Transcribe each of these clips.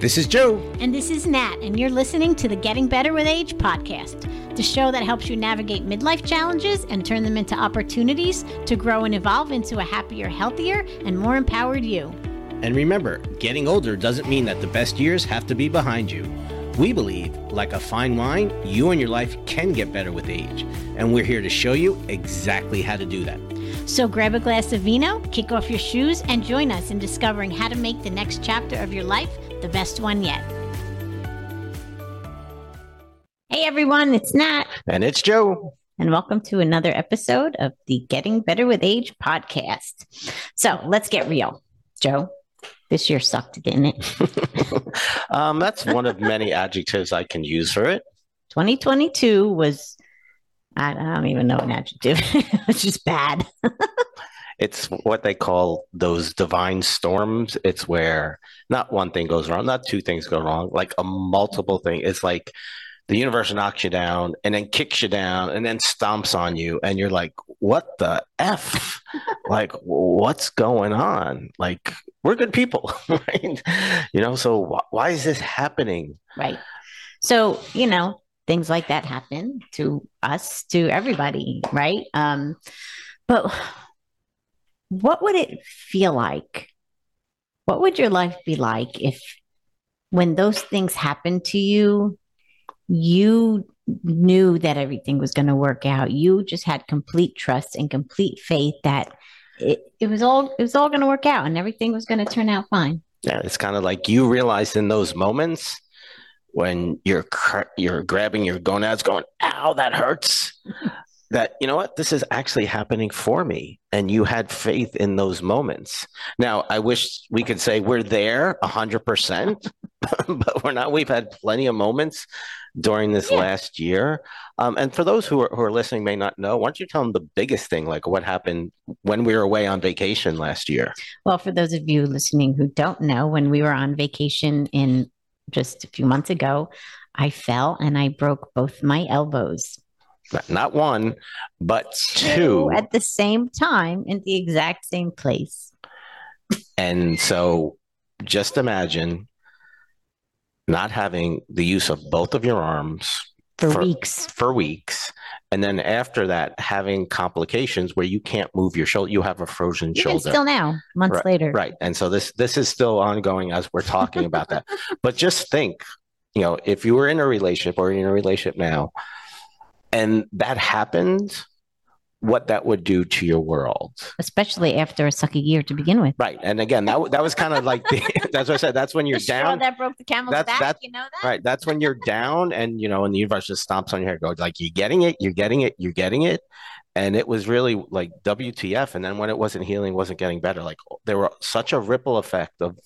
This is Joe. And this is Nat, and you're listening to the Getting Better with Age podcast, the show that helps you navigate midlife challenges and turn them into opportunities to grow and evolve into a happier, healthier, and more empowered you. And remember, getting older doesn't mean that the best years have to be behind you. We believe, like a fine wine, you and your life can get better with age. And we're here to show you exactly how to do that. So grab a glass of vino, kick off your shoes, and join us in discovering how to make the next chapter of your life the best one yet. Hey everyone, it's Nat. And it's Joe. And welcome to another episode of the Getting Better with Age podcast. So let's get real. Joe, this year sucked, didn't it? um, that's one of many adjectives I can use for it. 2022 was, I don't even know an adjective. it's just bad. It's what they call those divine storms. It's where not one thing goes wrong, not two things go wrong, like a multiple thing. It's like the universe knocks you down and then kicks you down and then stomps on you and you're like what the f? Like what's going on? Like we're good people. Right? You know so wh- why is this happening? Right. So you know things like that happen to us to everybody right? Um but what would it feel like what would your life be like if when those things happen to you you knew that everything was going to work out. You just had complete trust and complete faith that it, it was all it was all going to work out and everything was going to turn out fine. Yeah, it's kind of like you realize in those moments when you're you're grabbing your gonads, going, "Ow, that hurts." That you know what this is actually happening for me and you had faith in those moments now i wish we could say we're there 100% but we're not we've had plenty of moments during this yeah. last year. Um, and for those who are, who are listening may not know, why don't you tell them the biggest thing, like what happened when we were away on vacation last year? Well, for those of you listening who don't know, when we were on vacation in just a few months ago, I fell and I broke both my elbows. Not one, but two. At the same time in the exact same place. And so just imagine not having the use of both of your arms for, for, weeks. for weeks. And then after that having complications where you can't move your shoulder you have a frozen Even shoulder. still now months right, later. right. And so this this is still ongoing as we're talking about that. But just think you know if you were in a relationship or in a relationship now and that happened what that would do to your world, especially after a sucky year to begin with. Right, and again, that that was kind of like the, that's what I said. That's when you're the down. that broke the camel's that's, back. That's, you know that. Right, that's when you're down, and you know, and the universe just stomps on your head, goes like, "You're getting it, you're getting it, you're getting it," and it was really like WTF. And then when it wasn't healing, wasn't getting better. Like there were such a ripple effect of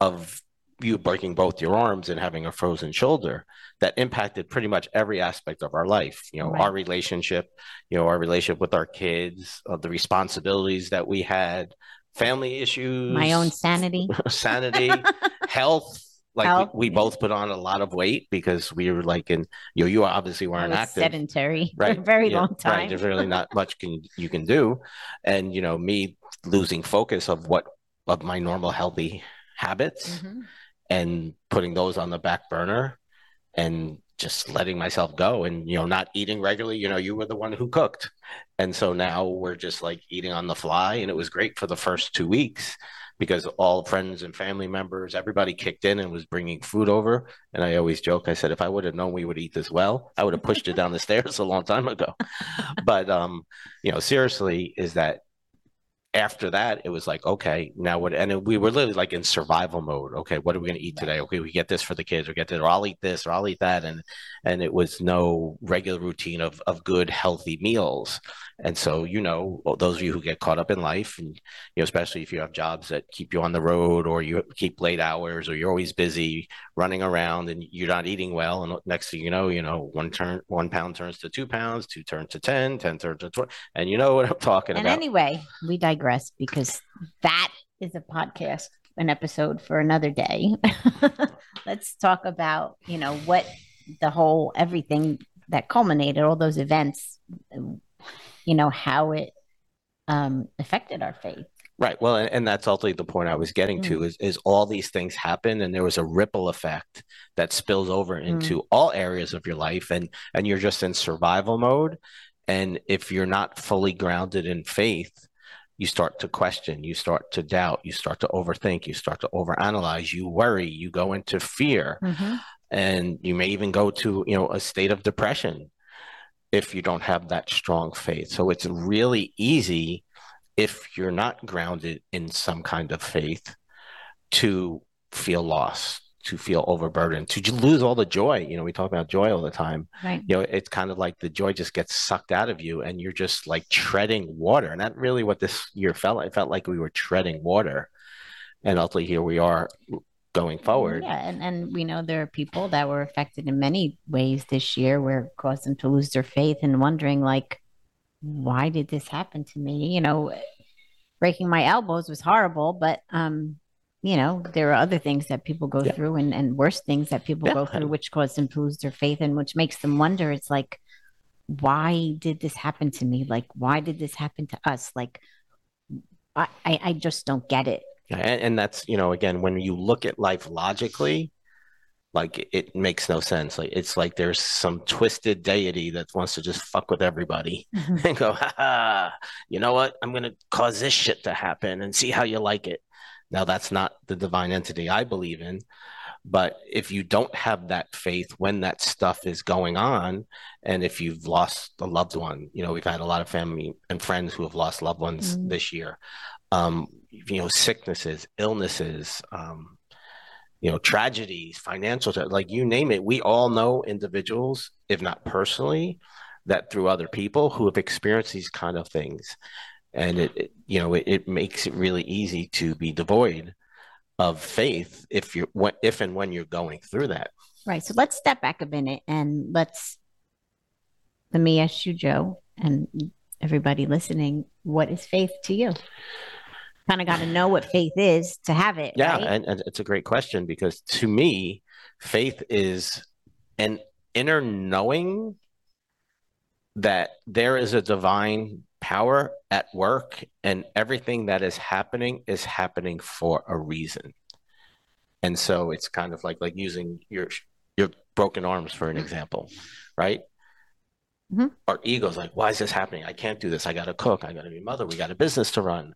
of you breaking both your arms and having a frozen shoulder that impacted pretty much every aspect of our life you know right. our relationship you know our relationship with our kids uh, the responsibilities that we had family issues my own sanity. sanity health. Like health. We, we, both put on a lot of weight because we were like in you know you obviously weren't active. sedentary right. for a very yeah, long time. Right. there's really not much can you can do. And you know me losing focus of what of my normal healthy habits mm-hmm and putting those on the back burner and just letting myself go and you know not eating regularly. You know you were the one who cooked. And so now we're just like eating on the fly. And it was great for the first 2 weeks because all friends and family members everybody kicked in and was bringing food over. And i always joke i said if i would have known we would eat this well i would have pushed it down the stairs a long time ago. But um you know seriously is that after that, it was like, okay, now what? And we were literally like in survival mode. Okay, what are we going to eat today? Okay, we get this for the kids, or get this, or I'll eat this, or I'll eat that, and and it was no regular routine of of good healthy meals. And so, you know, those of you who get caught up in life, and you know, especially if you have jobs that keep you on the road, or you keep late hours, or you're always busy running around, and you're not eating well, and next thing you know, you know, one turn, one pound turns to two pounds, two turns to 10, 10 turns to 20, and you know what I'm talking and about. And anyway, we digress because that is a podcast, an episode for another day. Let's talk about, you know, what the whole everything that culminated, all those events you know how it um, affected our faith Right. Well, and, and that's ultimately the point I was getting mm. to is, is all these things happen and there was a ripple effect that spills over mm. into mm. all areas of your life and and you're just in survival mode. And if you're not fully grounded in faith, you start to question, you start to doubt, you start to overthink, you start to overanalyze, you worry, you go into fear. Mm-hmm. And you may even go to, you know, a state of depression if you don't have that strong faith. So it's really easy if you're not grounded in some kind of faith to feel lost to feel overburdened to lose all the joy. You know we talk about joy all the time. Right. You know it's kind of like the joy just gets sucked out of you and you're just like treading water. And that's really what this year felt like it felt like we were treading water. And ultimately here we are going forward. Yeah and, and we know there are people that were affected in many ways this year. Where it caused them to lose their faith and wondering like why did this happen to me? You know, breaking my elbows was horrible, but um, you know, there are other things that people go yeah. through and, and worse things that people yeah. go through, which cause them to lose their faith and which makes them wonder. It's like, why did this happen to me? Like, why did this happen to us? Like, I, I just don't get it. And, and that's, you know, again, when you look at life logically, like it makes no sense. Like it's like there's some twisted deity that wants to just fuck with everybody and go, ha, you know what? I'm gonna cause this shit to happen and see how you like it. Now that's not the divine entity I believe in. But if you don't have that faith when that stuff is going on, and if you've lost a loved one, you know, we've had a lot of family and friends who have lost loved ones mm-hmm. this year. Um, you know, sicknesses, illnesses, um, you know tragedies financial like you name it we all know individuals if not personally that through other people who have experienced these kind of things and it, it you know it, it, makes it really easy to be devoid of faith if you're if and when you're going through that right so let's step back a minute and let's let me ask you joe and everybody listening what is faith to you kind of got to know what faith is to have it. Yeah, right? and, and it's a great question because to me, faith is an inner knowing that there is a divine power at work and everything that is happening is happening for a reason. And so it's kind of like like using your your broken arms for an example, right? Mm-hmm. Our ego's like, why is this happening? I can't do this. I got to cook. I got to be mother. We got a business to run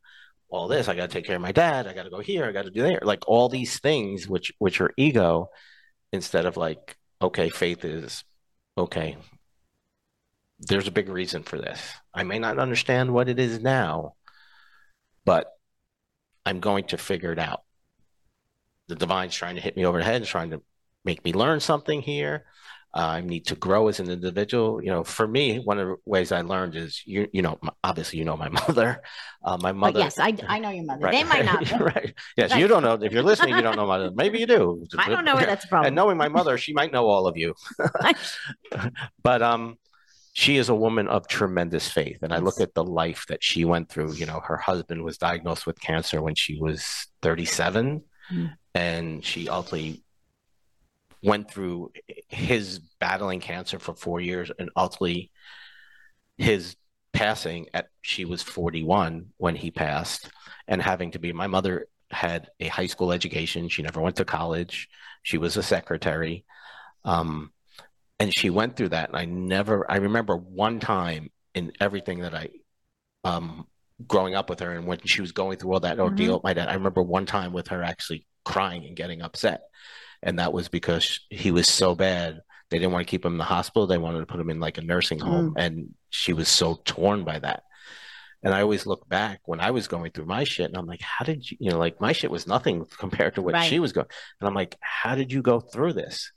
all this. I got to take care of my dad. I got to go here. I got to do there. Like all these things, which which are ego, instead of like, okay, faith is okay. There's a big reason for this. I may not understand what it is now, but I'm going to figure it out. The divine's trying to hit me over the head, and trying to make me learn something here. I need to grow as an individual. You know, for me, one of the ways I learned is you. You know, obviously, you know my mother. Uh, my mother. But yes, I, I know your mother. Right, they might not. right. Yes, right. you don't know. If you're listening, you don't know my. Mother. Maybe you do. I don't know where that's from. And knowing my mother, she might know all of you. but um, she is a woman of tremendous faith, and I look at the life that she went through. You know, her husband was diagnosed with cancer when she was 37, mm. and she ultimately went through his battling cancer for four years and ultimately his passing at she was 41 when he passed. And having to be my mother had a high school education. She never went to college. She was a secretary. Um, and she went through that and i never i remember one time in everything that i um, growing up with her and when she was going through all that ordeal mm-hmm. with my dad i remember one time with her actually crying and getting upset and that was because he was so bad. They didn't want to keep him in the hospital. They wanted to put him in like a nursing home, mm. and she was so torn by that. And I always look back when I was going through my shit, and I'm like, how did you, you know, like my shit was nothing compared to what right. she was going. And I'm like, how did you go through this?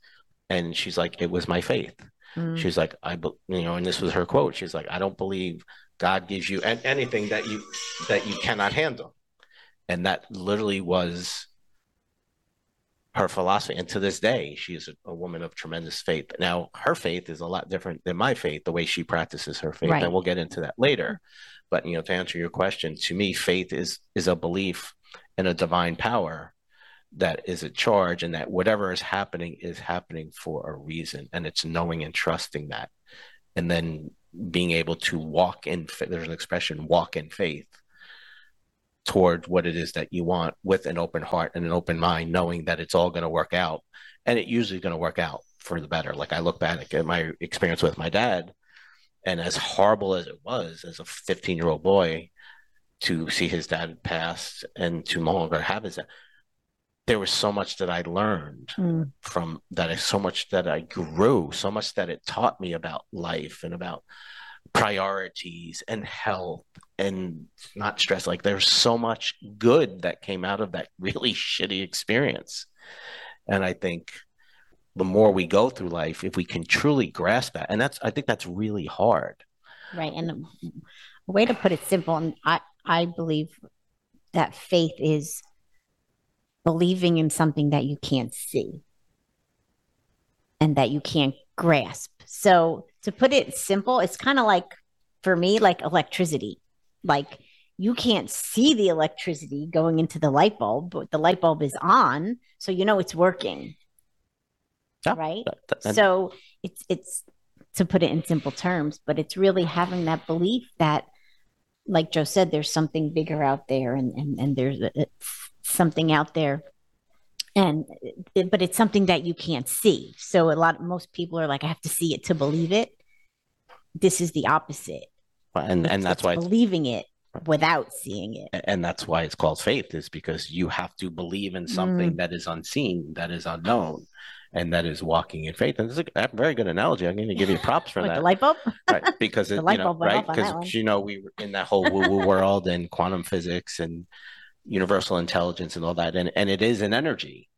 And she's like, it was my faith. Mm. She's like, I, you know, and this was her quote. She's like, I don't believe God gives you anything that you that you cannot handle, and that literally was her philosophy. And to this day, she is a, a, woman of tremendous faith. Now, her faith is a lot different than my faith, the way she practices her faith. Right. And we'll get into that later. But you know, to answer your question, to me, faith is is a belief in a divine power that is a charge and that whatever is happening is happening for a reason. And it's knowing and trusting that. And then being able to walk in there's an expression, walk in faith toward what it is that you want with an open heart and an open mind, knowing that it's all going to work out. And it usually going to work out for the better. Like I look back at my experience with my dad, and as horrible as it was as a 15 year old boy to see his dad pass and to no longer have his dad, there was so much that I learned mm. from that. So much that I grew, so much that it taught me about life and about priorities and health and not stress. Like there's so much good that came out of that really shitty experience. And I think the more we go through life, if we can truly grasp that, and that's, I think that's really hard. Right. And a way to put it simple, and I, I believe that faith is believing in something that you can't see and that you can't grasp. So to put it simple, it's kind of like for me, like electricity. Like you can't see the electricity going into the light bulb, but the light bulb is on, so you know it's working. Yeah, right. That, that, so it's it's to put it in simple terms, but it's really having that belief that, like Joe said, there's something bigger out there, and and and there's something out there. And but it's something that you can't see. So a lot most people are like i have to see it to believe it. This is the opposite. And it's, and that's why believing it without seeing it. And that's why it's called faith is because you have to believe in something mm. that is unseen that is unknown and that is walking in faith. And it's a very good analogy. I'm going to give you props for like that. the light bulb? Right because it, you know right? because you know we were in that whole woo woo world and quantum physics and universal intelligence and all that. And and it is an energy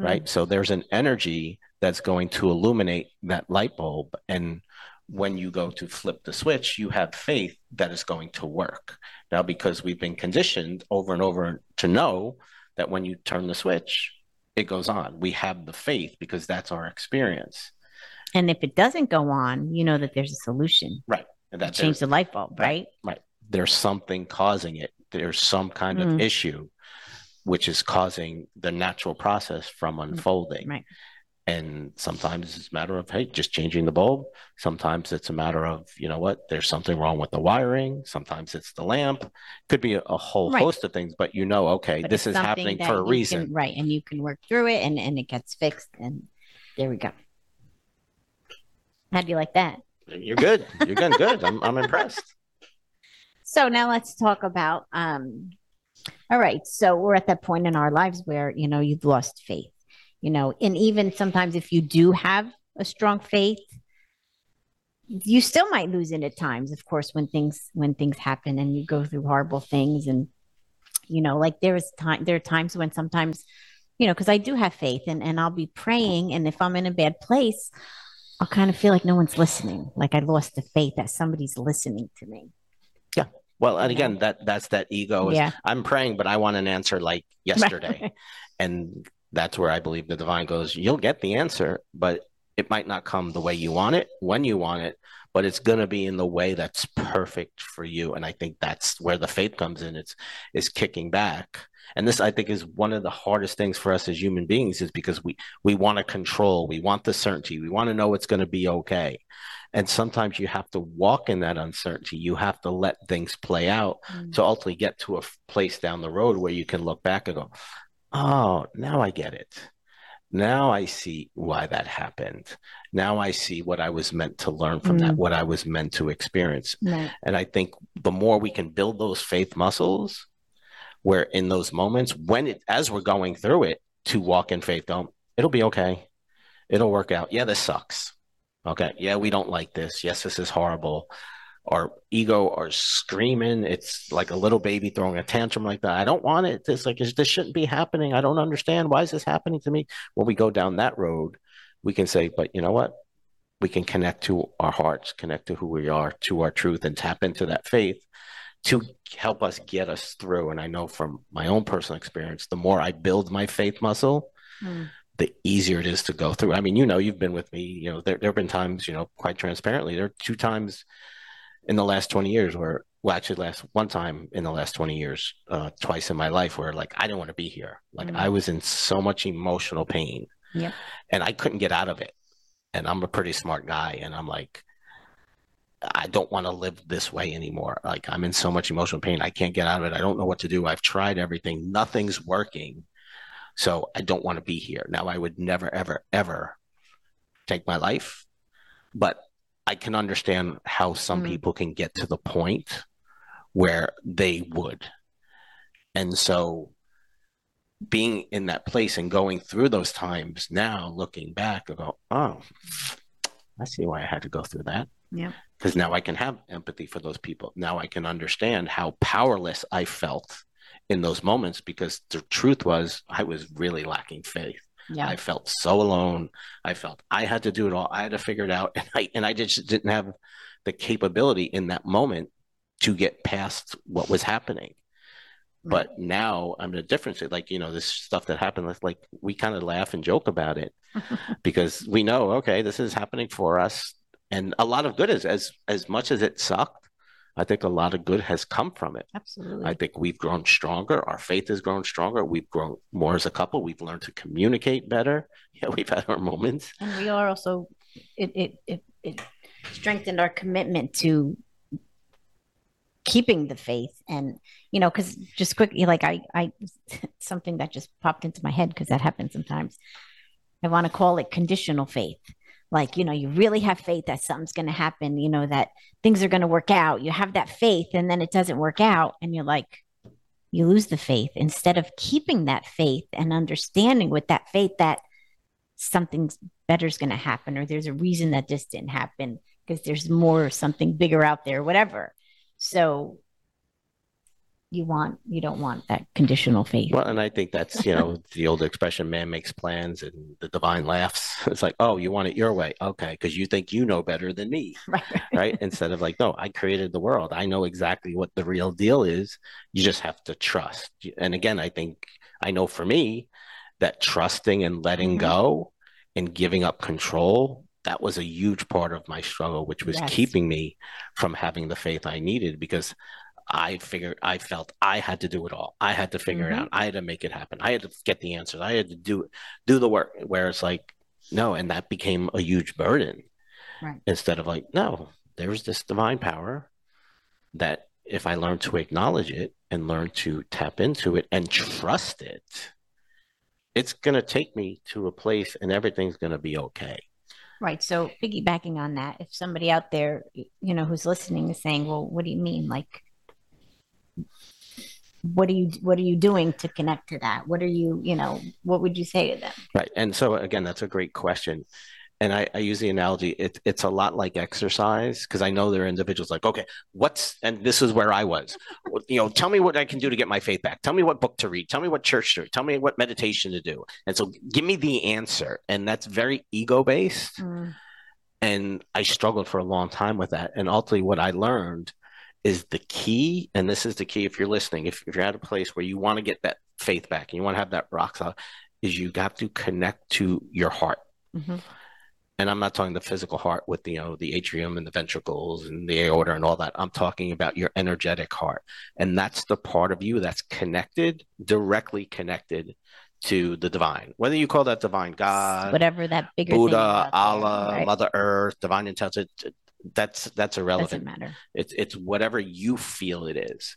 mm. right? So there's an energy that's going to illuminate that light bulb. And when you go to flip the switch, you have faith that is going to work. Now, because we've been conditioned over and over to know that when you turn the switch, it goes on. We have the faith because that's our experience. And if it doesn't go on, you know that there's a solution. Right. And that change the light bulb, right? Right. There's something causing it. There's some kind mm. of issue which is causing the natural process from mm. unfolding. Right. And sometimes it's a matter of, hey, just changing the bulb. Sometimes it's a matter of, you know what, there's something wrong with the wiring. Sometimes it's the lamp. Could be a, a whole right. host of things, but you know, okay, but this is happening for a reason. Can, right. And you can work through it and, and it gets fixed. And there we go. How do you like that? You're good. You're good. good. I'm, I'm impressed. So now let's talk about, um, all right. So we're at that point in our lives where, you know, you've lost faith you know, and even sometimes if you do have a strong faith, you still might lose it at times, of course, when things when things happen and you go through horrible things and you know, like there is time there are times when sometimes, you know, because I do have faith and, and I'll be praying and if I'm in a bad place, I'll kind of feel like no one's listening. Like I lost the faith that somebody's listening to me. Yeah. Well, and again, that that's that ego. Is, yeah. I'm praying, but I want an answer like yesterday. and that's where I believe the divine goes, you'll get the answer, but it might not come the way you want it, when you want it, but it's going to be in the way that's perfect for you. And I think that's where the faith comes in. It's is kicking back. And this, I think, is one of the hardest things for us as human beings, is because we we want to control, we want the certainty, we want to know it's going to be okay. And sometimes you have to walk in that uncertainty. You have to let things play out mm. to ultimately get to a place down the road where you can look back and go, oh, now I get it. Now I see why that happened. Now I see what I was meant to learn from mm. that, what I was meant to experience. Right. And I think the more we can build those faith muscles, where in those moments, when it, as we're going through it, to walk in faith, don't, it'll be okay. It'll work out. Yeah, this sucks. Okay. Yeah, we don't like this. Yes, this is horrible our ego are screaming. It's like a little baby throwing a tantrum like that. I don't want it. It's like this shouldn't be happening. I don't understand. Why is this happening to me? When we go down that road, we can say, but you know what? We can connect to our hearts, connect to who we are, to our truth, and tap into that faith to help us get us through. And I know from my own personal experience, the more I build my faith muscle, mm. the easier it is to go through. I mean, you know, you've been with me. You know, there, there have been times, you know, quite transparently, there are two times in the last 20 years where well actually last one time in the last 20 years uh, twice in my life where like i didn't want to be here like mm-hmm. i was in so much emotional pain yeah and i couldn't get out of it and i'm a pretty smart guy and i'm like I don't want to live this way anymore. Like I'm in so much emotional pain. I can't get out of it. I don't know what to do. I've tried everything. Nothing's working. So I don't want to be here. Now I would never, ever, ever take my life. But I can understand how some mm. people can get to the point where they would. And so being in that place and going through those times now, looking back, I go, oh, I see why I had to go through that. Yeah. Because now I can have empathy for those people. Now I can understand how powerless I felt in those moments because the truth was I was really lacking faith. Yeah. I felt so alone. I felt I had to do it all. I had to figure it out. And I and I just didn't have the capability in that moment to get past what was happening. But now I'm the difference. Like, you know, this stuff that happened, like we kind of laugh and joke about it because we know, okay, this is happening for us. And a lot of good is as as much as it sucked, I think a lot of good has come from it. Absolutely. I think we've grown stronger. Our faith has grown stronger. We've grown more as a couple. We've learned to communicate better. Yeah, we've had our moments. And we are also it it it, it strengthened our commitment to keeping the faith and you know because just quickly like i i something that just popped into my head because that happens sometimes i want to call it conditional faith like you know you really have faith that something's going to happen you know that things are going to work out. You have that faith and then it doesn't work out and you're like you lose the faith. Instead of keeping that faith and understanding with that faith that something better is going to happen or there's a reason that this didn't happen because there's more something bigger out there whatever. So you want you don't want that conditional faith. Well and i think that's you know the old expression man makes plans and the divine laughs. It's like oh you want it your way. Okay because you think you know better than me. Right, right? Instead of like no i created the world. I know exactly what the real deal is. You just have to trust. And again i think i know for me that trusting and letting mm-hmm. go and giving up control that was a huge part of my struggle which was yes. keeping me from having the faith i needed because I figured I felt I had to do it all. I had to figure mm-hmm. it out. I had to make it happen. I had to get the answers. I had to do do the work. Where it's like, no, and that became a huge burden. Right. Instead of like, no, there's this divine power that if I learn to acknowledge it and learn to tap into it and trust it, it's gonna take me to a place and everything's gonna be okay. Right. So piggybacking on that, if somebody out there, you know, who's listening is saying, well, what do you mean? Like what are you what are you doing to connect to that? What are you you know what would you say to them? Right. And so again that's a great question. And I, I use the analogy it, it's a lot like exercise because I know there are individuals like okay what's and this is where I was. You know tell me what I can do to get my faith back. Tell me what book to read. Tell me what church to read tell me what meditation to do. And so give me the answer. And that's very ego based mm. and I struggled for a long time with that. And ultimately what I learned is the key. And this is the key if you're listening, if, if you're at a place where you want to get that faith back and you want to have that rock solid, is you got to connect to your heart. Mm-hmm. And I'm not talking the physical heart with you know the atrium and the ventricles and the aorta and all that. I'm talking about your energetic heart, and that's the part of you that's connected, directly connected to the divine. Whether you call that divine God, whatever that bigger Buddha, Allah, right? Mother Earth, divine intelligence, that's that's irrelevant. Doesn't matter. It's it's whatever you feel it is,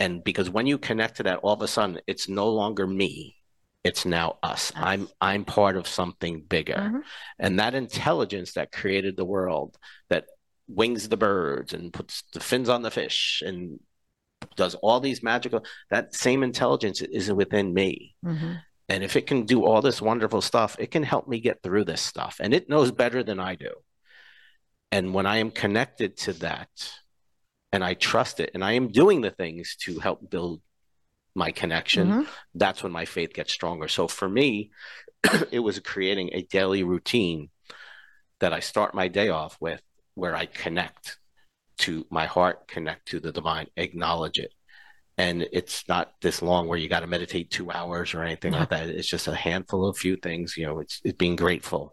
and because when you connect to that, all of a sudden it's no longer me. It's now us. us. I'm I'm part of something bigger, mm-hmm. and that intelligence that created the world, that wings the birds and puts the fins on the fish and does all these magical. That same intelligence is within me. Mm-hmm. And if it can do all this wonderful stuff, it can help me get through this stuff. And it knows better than I do. And when I am connected to that and I trust it and I am doing the things to help build my connection, mm-hmm. that's when my faith gets stronger. So for me, it was creating a daily routine that I start my day off with where I connect to my heart, connect to the divine, acknowledge it. And it's not this long where you got to meditate two hours or anything like that. It's just a handful of few things. You know, it's, it's being grateful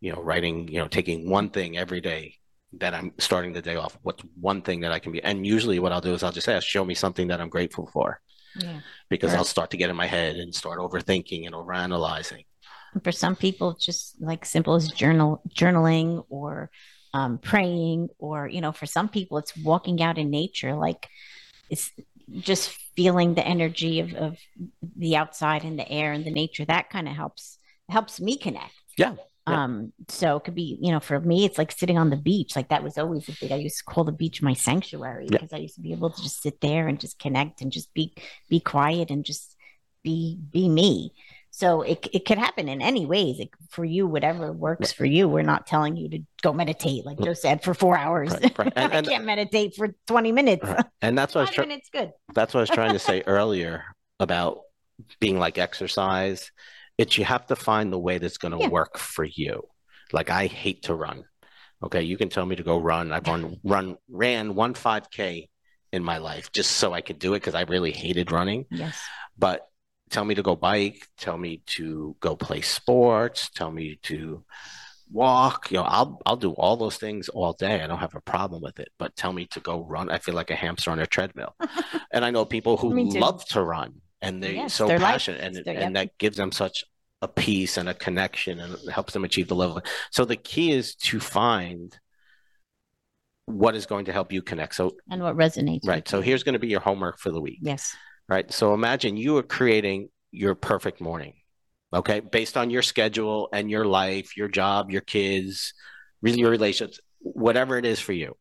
you know, writing, you know, taking one thing every day that I'm starting the day off. What's one thing that I can be? And usually, what I'll do is I'll just ask, show me something that I'm grateful for, yeah. because right. I'll start to get in my head and start overthinking and overanalyzing. For some people, just like simple as journal journaling or um, praying, or, you know, for some people, it's walking out in nature. Like it's just feeling the energy of, of the outside and the air and the nature. That kind of helps, helps me connect. Yeah. Um, so it could be, you know, for me, it's like sitting on the beach. Like that was always a big. I used to call the beach my sanctuary because I used to be able to just sit there and just connect and just be be quiet and just be be me. So it it could happen in any ways. It, for you, whatever works for you. We're not telling you to go meditate, like Joe said, for four hours. Right, right. And- and- I can't meditate for twenty minutes. Right. And that's what I was trying. It's good. That's what I was trying to say earlier about being like exercise. It's you have to find the way that's going to Yeah. work for you. Like I hate to run. Okay, you can tell me to go run. I've run run ran one 5K in my life just so I could do it because I really hated running. Yes. But tell me to go bike, tell me to go play sports, tell me to walk, you know, I'll I'll do all those things all day. I don't have a problem with it. But tell me to go run, I feel like a hamster on a treadmill. and I know people who love to run and they're Yes, so passionate and and that gives them such a peace and a connection and it helps them achieve the level. So the key is to find what is going to help you connect. So And what resonates? right. So here's going to be your homework for the week yes. right? So imagine you are creating your perfect morning, okay, based on your schedule and your life, your job, your kids, really your relationships, whatever it is for you.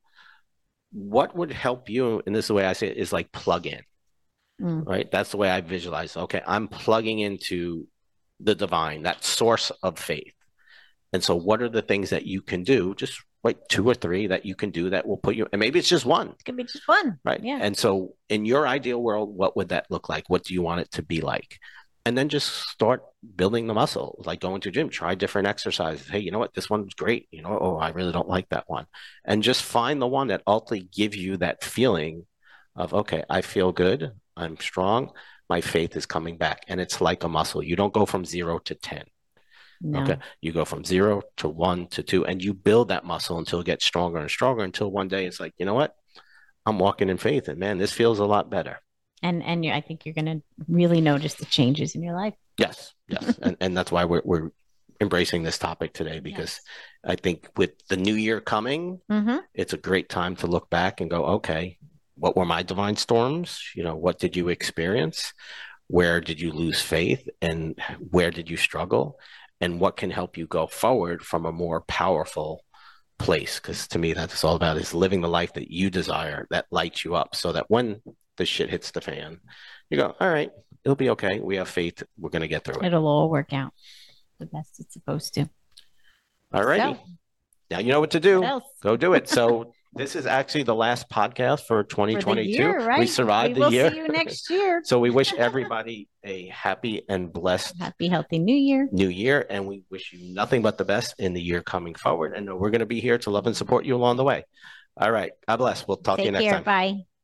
What would help you, and this is the way I say it, is like plug in, Mm. right? That's the way I visualize. Okay, I'm plugging into the divine, that source of faith. And so, what are the things that you can do? Just like two or three that you can do that will put you, and maybe it's just one, It could be just one. Right. Yeah. And so, in your ideal world, what would that look like? What do you want it to be like? And then just start building the muscle, like going to gym, try different exercises. Hey, you know what? This one's great. You know, oh, I really don't like that one. And just find the one that ultimately gives you that feeling of, okay, I feel good. I'm strong. My faith is coming back. And it's like a muscle. You don't go from zero to 10. No. Okay. You go from zero to one to two, and you build that muscle until it gets stronger and stronger until one day it's like, you know what? I'm walking in faith, and man, this feels a lot better. And and you I think you're going to really notice the changes in your life. Yes, yes, and and that's why we're we're embracing this topic today because I think with the new year coming, Mm-hmm. it's a great time to look back and go, okay, what were my divine storms? You know, what did you experience? Where did you lose faith? And where did you struggle? And what can help you go forward from a more powerful place? Because to me, that's all about is living the life that you desire, that lights you up, so that when the shit hits the fan, you go, all right, it'll be okay. We have faith. We're going to get through it. It'll all work out the best it's supposed to. All righty. So, Now you know what to do. Go do it. So this is actually the last podcast for For 2022. the year, right? We survived we the year. see you next year. so we wish everybody a happy and blessed Happy, healthy New Year. new year, and we wish you nothing but the best in the year coming forward. And we're going to be here to love and support you along the way. All right. God bless. We'll talk to you next care. time. Bye.